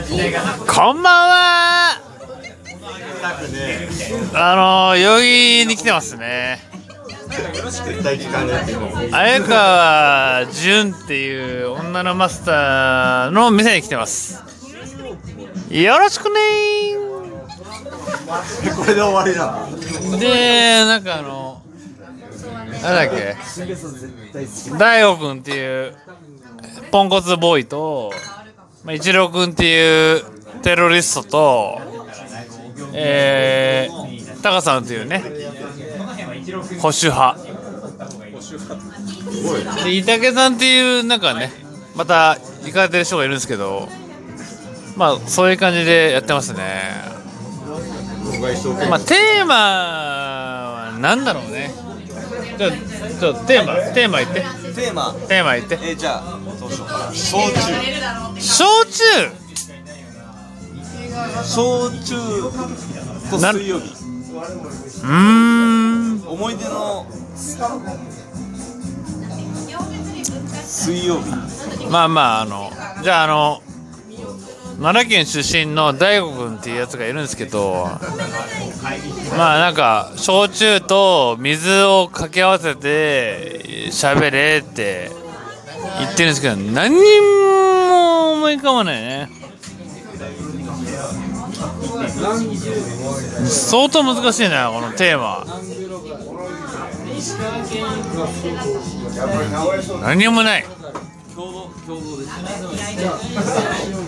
こんばんは。あの代々木に来てますね。綾川純っていう女のマスターの店に来てます。よろしくねこれで終わりだーでなんかあのなんだっけ？大悟くんっていうポンコツボーイとまあ一郎くんっていうテロリストとえー、タカさんっていうね保守派。で伊竹さんっていうなんかねまた行かれてる人がいるんですけどまあそういう感じでやってますね。まあテーマは何だろうね。じゃあちょっとテーマテーマ言って。テーマ。テーマ言って。えー、じゃあ焼酎焼酎焼酎と水曜日うん思い出の水曜日まあまああのじゃああの奈良県出身の大悟君っていうやつがいるんですけどまあなんか焼酎と水を掛け合わせて喋れって言ってるんですけど何も思い浮かばないね。相当難しいなこのテーマ。何にもない。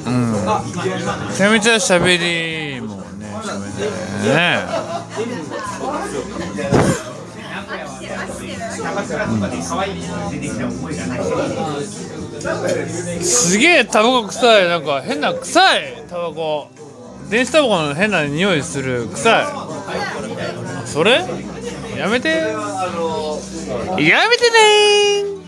うん。めちゃめちゃ喋りもね喋ってねすげえタバコ臭い。なんか変な臭い。タバコ。電子タバコの変な匂いする臭い。それ？やめて。やめてねー。